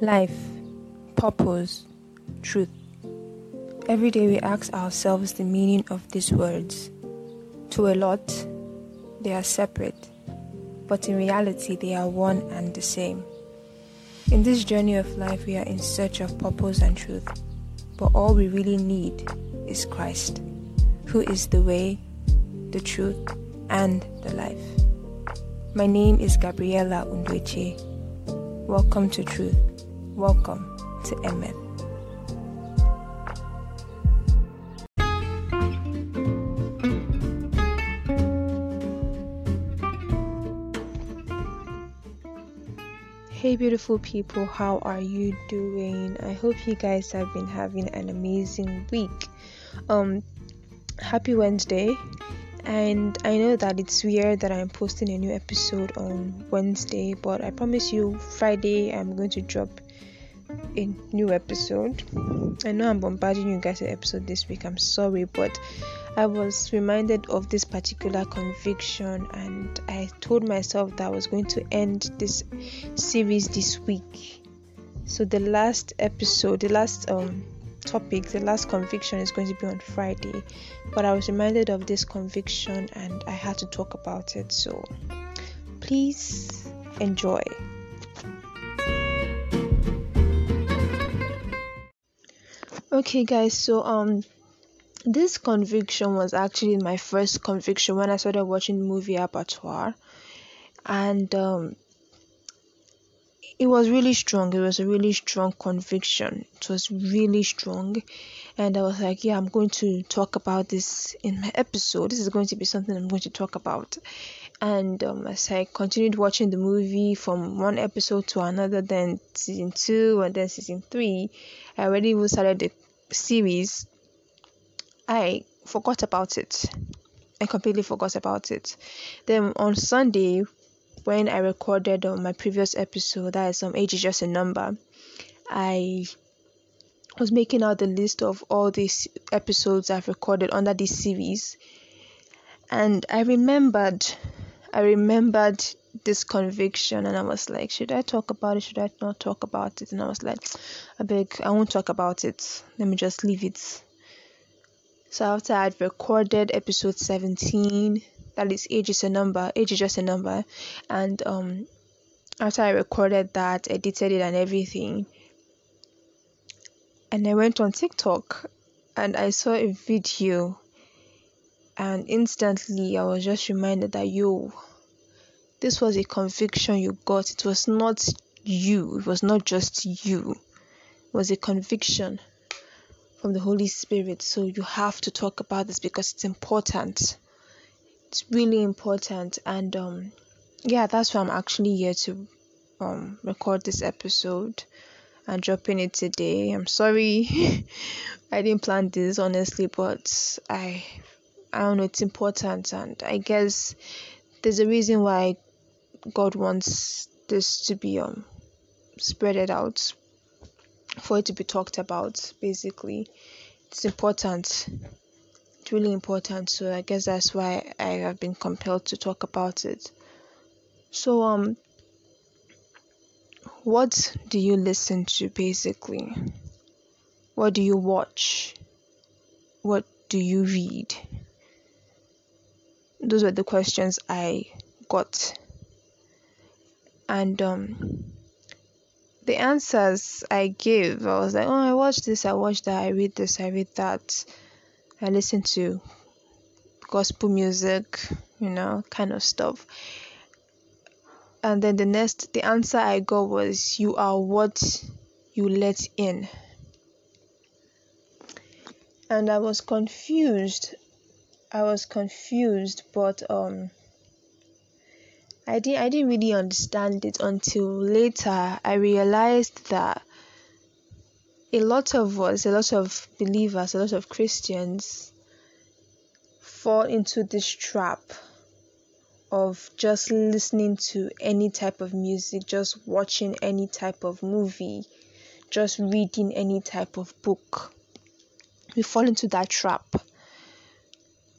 life, purpose, truth. Every day we ask ourselves the meaning of these words. To a lot, they are separate, but in reality, they are one and the same. In this journey of life, we are in search of purpose and truth, but all we really need is Christ, who is the way, the truth, and the life. My name is Gabriela Undweche. Welcome to Truth. Welcome to EMET. Hey, beautiful people, how are you doing? I hope you guys have been having an amazing week. Um, happy Wednesday, and I know that it's weird that I'm posting a new episode on Wednesday, but I promise you, Friday I'm going to drop a new episode. I know I'm bombarding you guys with episode this week. I'm sorry, but I was reminded of this particular conviction, and I told myself that I was going to end this series this week. So the last episode, the last um topic, the last conviction is going to be on Friday, but I was reminded of this conviction and I had to talk about it. So please enjoy. Okay, guys, so um this conviction was actually my first conviction when I started watching the movie Abattoir, and um, it was really strong. It was a really strong conviction. It was really strong, and I was like, yeah, I'm going to talk about this in my episode. This is going to be something I'm going to talk about. And um, as I continued watching the movie from one episode to another, then season two, and then season three, I already started the series. I forgot about it. I completely forgot about it. Then on Sunday, when I recorded on my previous episode, that is some age is just a number, I was making out the list of all these episodes I've recorded under this series, and I remembered, I remembered this conviction, and I was like, should I talk about it? Should I not talk about it? And I was like, I beg, I won't talk about it. Let me just leave it. So after I'd recorded episode 17, that is age is a number, age is just a number, and um, after I recorded that, edited it and everything, and I went on TikTok and I saw a video, and instantly I was just reminded that yo, this was a conviction you got. It was not you. It was not just you. It was a conviction from the Holy Spirit. So you have to talk about this because it's important. It's really important. And um yeah, that's why I'm actually here to um record this episode and dropping it today. I'm sorry I didn't plan this honestly, but I I don't know it's important and I guess there's a reason why God wants this to be um spreaded out for it to be talked about basically. It's important. It's really important. So i guess that's why i have been compelled to talk about it. So um what do you listen to basically? What do you watch? What do you read? Those were the questions i got and um the answers I gave, I was like, oh, I watch this, I watch that, I read this, I read that. I listen to gospel music, you know, kind of stuff. And then the next, the answer I got was, you are what you let in. And I was confused. I was confused, but um I didn't I didn't really understand it until later I realized that a lot of us, a lot of believers, a lot of Christians fall into this trap of just listening to any type of music, just watching any type of movie, just reading any type of book. We fall into that trap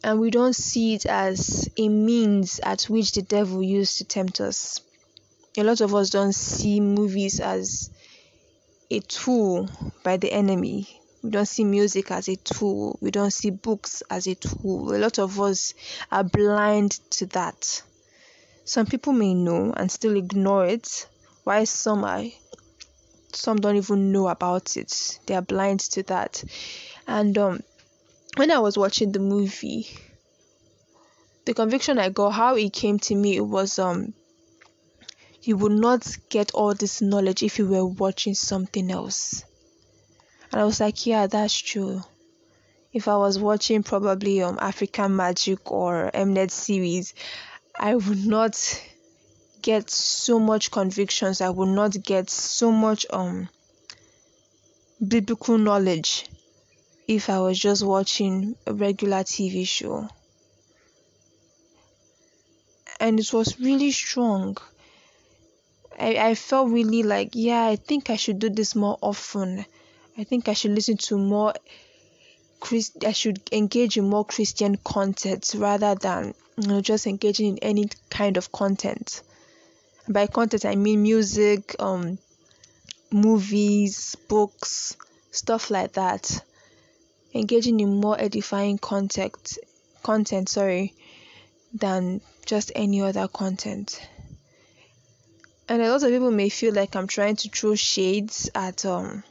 and we don't see it as a means at which the devil used to tempt us. A lot of us don't see movies as a tool by the enemy. We don't see music as a tool. We don't see books as a tool. A lot of us are blind to that. Some people may know and still ignore it, while some are some don't even know about it. They are blind to that. And um, when I was watching the movie, the conviction I got, how it came to me, it was um, you would not get all this knowledge if you were watching something else. And I was like, yeah, that's true. If I was watching probably um African Magic or Mnet series, I would not get so much convictions. I would not get so much um biblical knowledge if I was just watching a regular TV show. And it was really strong. I, I felt really like, yeah, I think I should do this more often. I think I should listen to more Christ I should engage in more Christian content rather than you know just engaging in any kind of content. By content I mean music, um movies, books, stuff like that. Engaging in more edifying content content, sorry, than just any other content. And a lot of people may feel like I'm trying to throw shades at um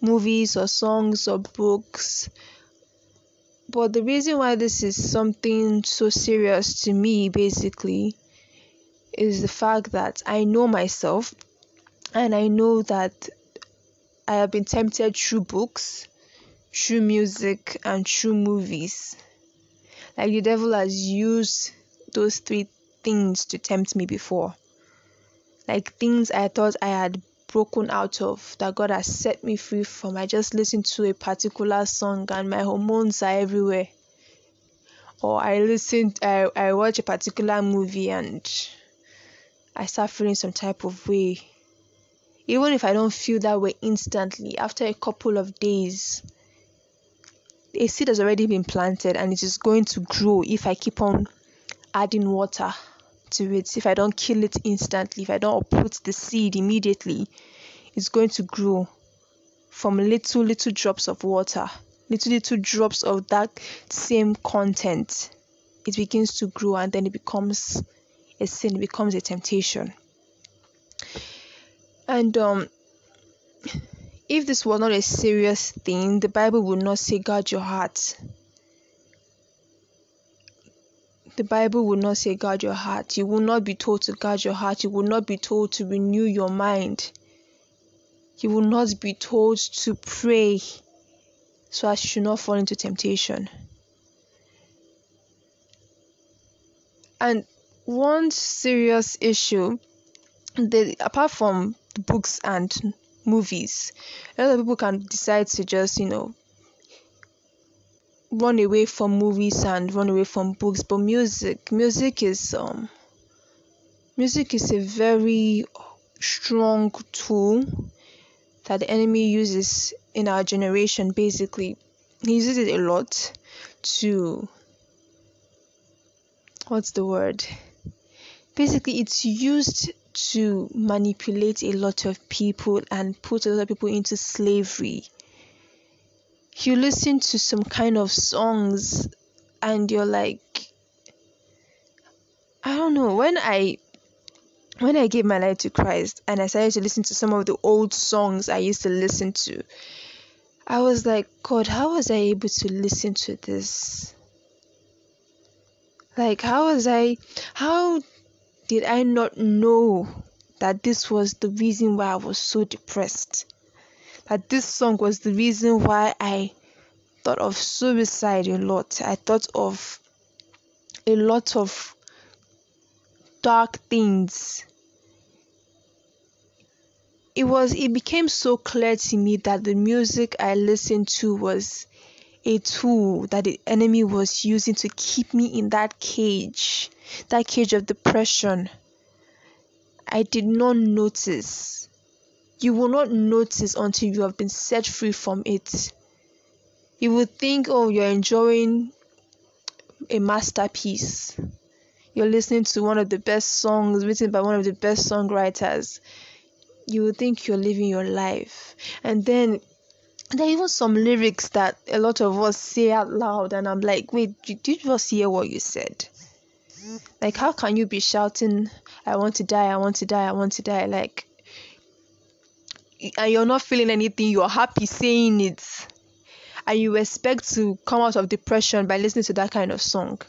movies or songs or books. But the reason why this is something so serious to me basically is the fact that I know myself and I know that I have been tempted through books, through music, and through movies. Like the devil has used those three things to tempt me before. Like things I thought I had broken out of that God has set me free from. I just listen to a particular song and my hormones are everywhere. Or I listen, I, I watch a particular movie and I start feeling some type of way. Even if I don't feel that way instantly, after a couple of days, a seed has already been planted and it is going to grow if I keep on adding water to it, if I don't kill it instantly, if I don't uproot the seed immediately, it's going to grow from little, little drops of water, little, little drops of that same content. It begins to grow and then it becomes a sin, it becomes a temptation. And um, if this was not a serious thing, the Bible would not say, guard your heart the Bible would not say guard your heart. You will not be told to guard your heart. You will not be told to renew your mind. You will not be told to pray so as you should not fall into temptation. And one serious issue, that apart from the books and movies, a lot of people can decide to just, you know, run away from movies and run away from books but music music is um music is a very strong tool that the enemy uses in our generation basically. He uses it a lot to what's the word basically it's used to manipulate a lot of people and put a lot of people into slavery. You listen to some kind of songs and you're like I don't know when I when I gave my life to Christ and I started to listen to some of the old songs I used to listen to I was like god how was I able to listen to this? Like how was I how did I not know that this was the reason why I was so depressed that this song was the reason why I thought of suicide a lot. I thought of a lot of dark things. It was it became so clear to me that the music I listened to was a tool that the enemy was using to keep me in that cage, that cage of depression. I did not notice you will not notice until you have been set free from it. You will think, oh, you're enjoying a masterpiece. You're listening to one of the best songs written by one of the best songwriters. you will think you're living your life and then there are even some lyrics that a lot of us say out loud and i'm like wait did you just hear what you said? Like how can you be shouting i want to die i want to die i want to die like and you're not feeling anything you're happy saying it and you expect to come out of depression by listening to that kind of song.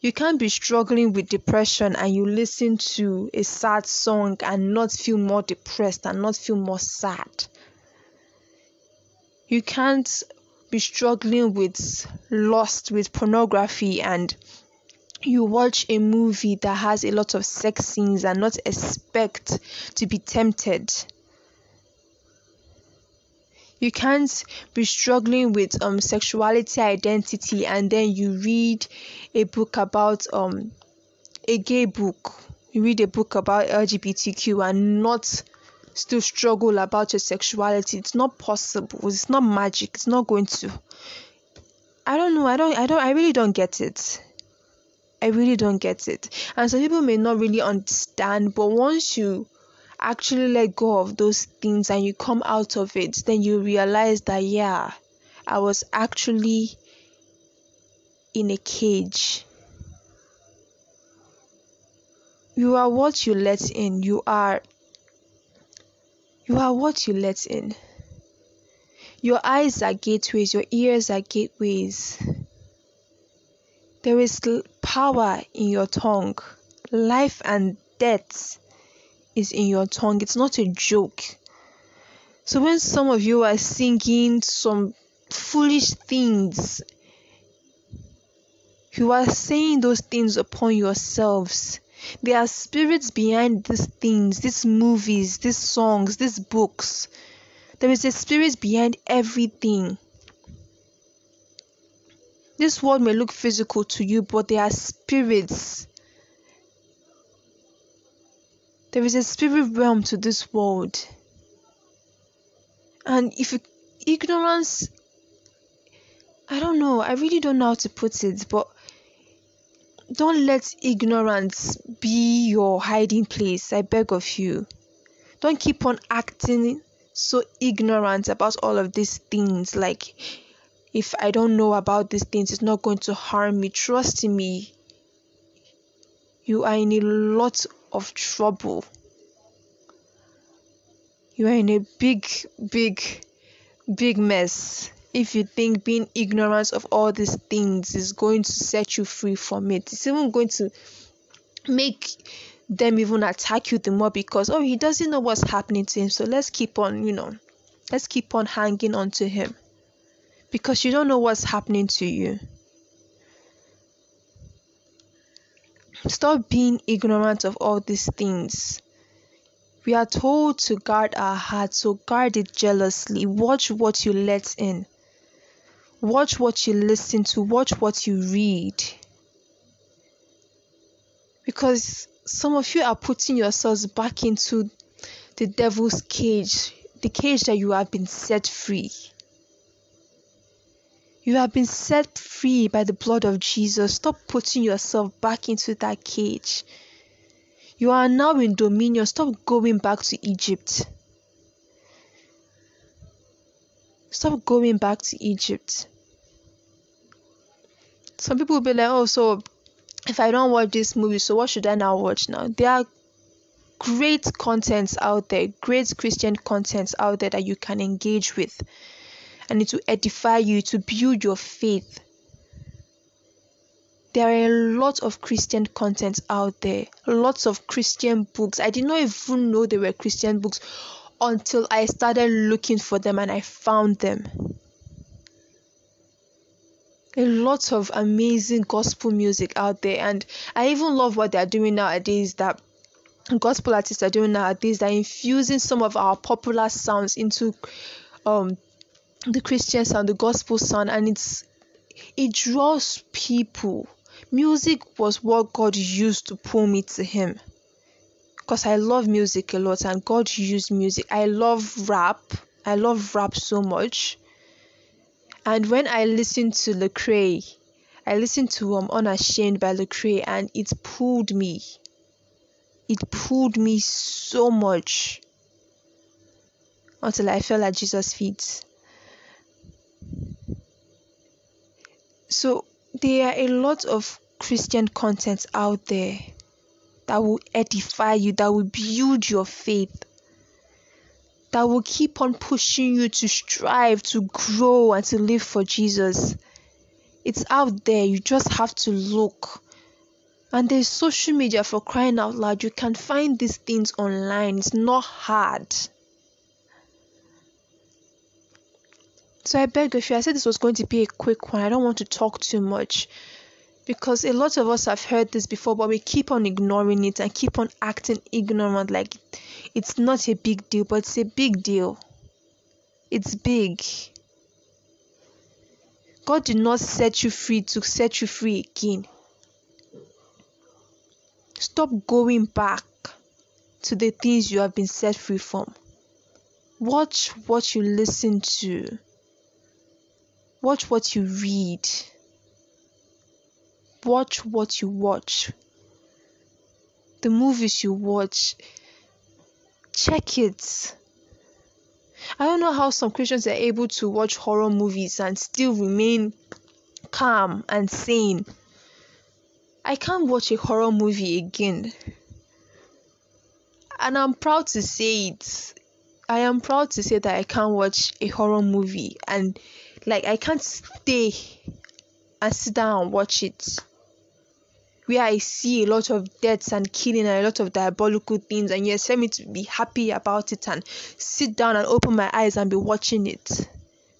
You can't be struggling with depression and you listen to a sad song and not feel more depressed and not feel more sad you can't be struggling with lust with pornography and you watch a movie that has a lot of sex scenes and not expect to be tempted. You can't be struggling with um sexuality identity and then you read a book about um a gay book. You read a book about lgbtq and not still struggle about your sexuality. It's not possible. It's not magic. It's not going to i don't know. I don't i don't i really don't get it. I really don't get it. And some people may not really understand but once you actually let go of those things and you come out of it then you realize that yeah i was actually in a cage. You are what you let in. You are you are what you let in. Your eyes are gateways, your ears are gateways. There is power in your tongue. Life and death is in your tongue. It's not a joke. So when some of you are singing some foolish things, you are saying those things upon yourselves. There are spirits behind these things, these movies, these songs, these books. There is a spirit behind everything. This world may look physical to you, but there are spirits. There is a spirit realm to this world. And if you, ignorance, I don't know, I really don't know how to put it, but don't let ignorance be your hiding place, I beg of you. Don't keep on acting so ignorant about all of these things. Like, if I don't know about these things, it's not going to harm me. Trust me, you are in a lot of trouble. You are in a big, big, big mess if you think being ignorant of all these things is going to set you free from it. It's even going to make them even attack you the more because oh he doesn't know what's happening to him. So let's keep on you know let's keep on hanging on to him because you don't know what's happening to you. Stop being ignorant of all these things. We are told to guard our heart so guard it jealously. Watch what you let in Watch what you listen to, watch what you read. Because some of you are putting yourselves back into the devil's cage, the cage that you have been set free. You have been set free by the blood of Jesus. Stop putting yourself back into that cage. You are now in dominion. Stop going back to Egypt. Stop going back to Egypt some people will be like, oh, so if I don't watch this movie, so what should I now watch now? There are great contents out there, great Christian contents out there that you can engage with, and it will edify you to build your faith. There are a lot of Christian content out there, lots of Christian books. I did not even know they were Christian books until I started looking for them and I found them a lot of amazing gospel music out there and i even love what they're doing nowadays that gospel artists are doing nowadays they're infusing some of our popular sounds into um the christian sound the gospel sound and it's it draws people. Music was what god used to pull me to him. Because i love music a lot and god used music. I love rap. I love rap so much and when I listened to Lecrae, I listened to um Unashamed by Lecrae and it pulled me. It pulled me so much. until I fell at Jesus' feet. So there are a lot of Christian content out there that will edify you, that will build your faith, that will keep on pushing you to strive, to grow, and to live for Jesus. It's out there, you just have to look. And there's social media for crying out loud. You can find these things online, it's not hard. So I beg of you, I said this was going to be a quick one. I don't want to talk too much because a lot of us have heard this before, but we keep on ignoring it and keep on acting ignorant like it's not a big deal, but it's a big deal. It's big. God did not set you free to set you free again. Stop going back to the things you have been set free from. Watch what you listen to. Watch what you read. Watch what you watch. The movies you watch. Check it. I don't know how some Christians are able to watch horror movies and still remain calm and sane. I can't watch a horror movie again. And I'm proud to say it. I am proud to say that I can't watch a horror movie and like I can't stay and sit down and watch it. Where I see a lot of deaths and killing and a lot of diabolical things, and you expect me to be happy about it and sit down and open my eyes and be watching it.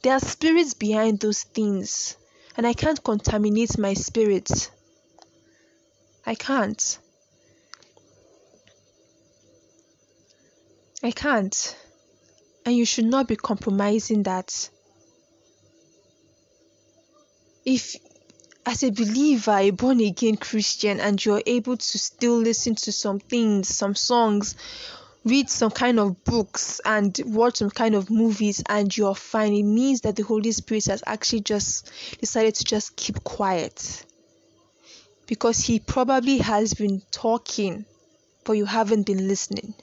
There are spirits behind those things, and I can't contaminate my spirit. I can't. I can't. And you should not be compromising that if as a believer, a born again Christian, and you're able to still listen to some things, some songs, read some kind of books, and watch some kind of movies, and you're fine, it means that the Holy Spirit has actually just decided to just keep quiet. Because He probably has been talking, but you haven't been listening.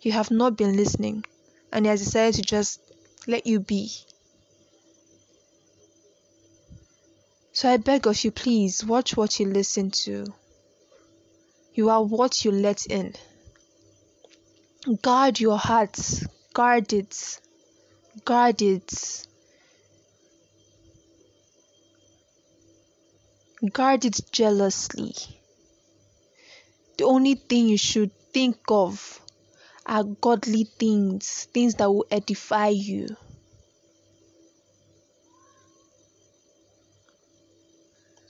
You have not been listening, and He has decided to just let you be. So I beg of you, please watch what you listen to. You are what you let in. Guard your heart, guard it, guard it. Guard it jealously. The only thing you should think of are godly things, things that will edify you.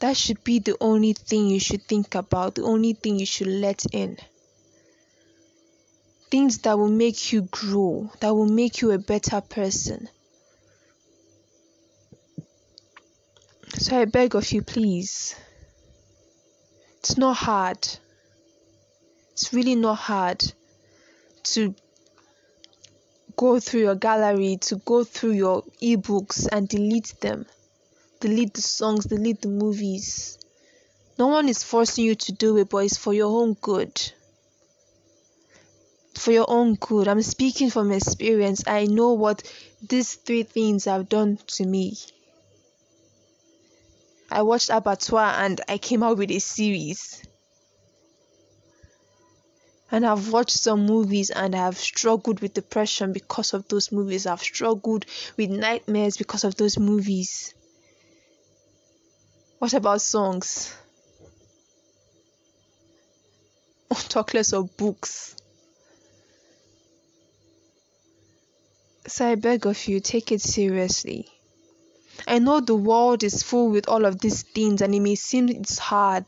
That should be the only thing you should think about, the only thing you should let in. Things that will make you grow, that will make you a better person. So I beg of you, please. It's not hard. It's really not hard to go through your gallery, to go through your ebooks and delete them delete the songs, delete the movies. No one is forcing you to do it, but it's for your own good. For your own good. I'm speaking from experience. I know what these three things have done to me. I watched Abattoir and I came out with a series. And I've watched some movies and I've struggled with depression because of those movies. I've struggled with nightmares because of those movies. What about songs? Talk less of books. So I beg of you, take it seriously. I know the world is full with all of these things and it may seem it's hard.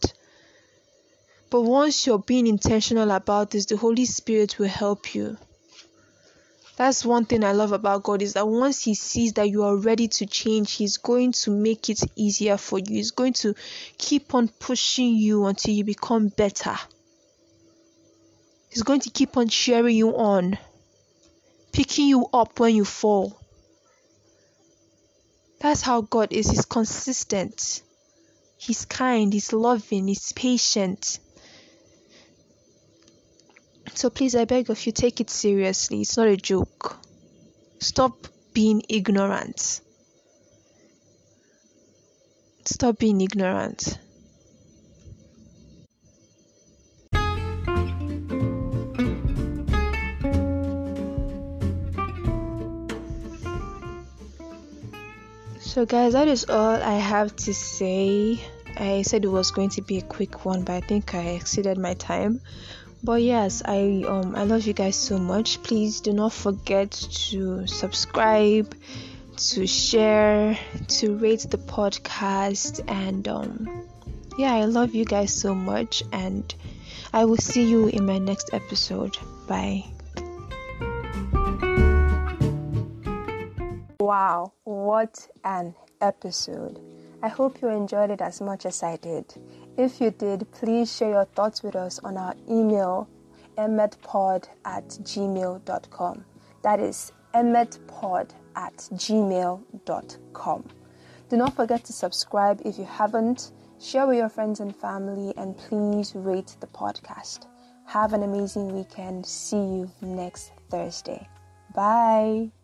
But once you're being intentional about this, the Holy Spirit will help you. That's one thing I love about God is that once He sees that you are ready to change, He's going to make it easier for you. He's going to keep on pushing you until you become better. He's going to keep on cheering you on, picking you up when you fall. That's how God is. He's consistent, He's kind, He's loving, He's patient. So please, I beg of you, take it seriously. It's not a joke. Stop being ignorant. Stop being ignorant. So, guys, that is all I have to say. I said it was going to be a quick one, but I think I exceeded my time. But yes, I um I love you guys so much. Please do not forget to subscribe, to share, to rate the podcast, and um yeah, I love you guys so much, and I will see you in my next episode. Bye. Wow, what an episode! I hope you enjoyed it as much as I did. If you did, please share your thoughts with us on our email, emmetpod at gmail.com. That is emmetpod at gmail.com. Do not forget to subscribe if you haven't, share with your friends and family, and please rate the podcast. Have an amazing weekend. See you next Thursday. Bye.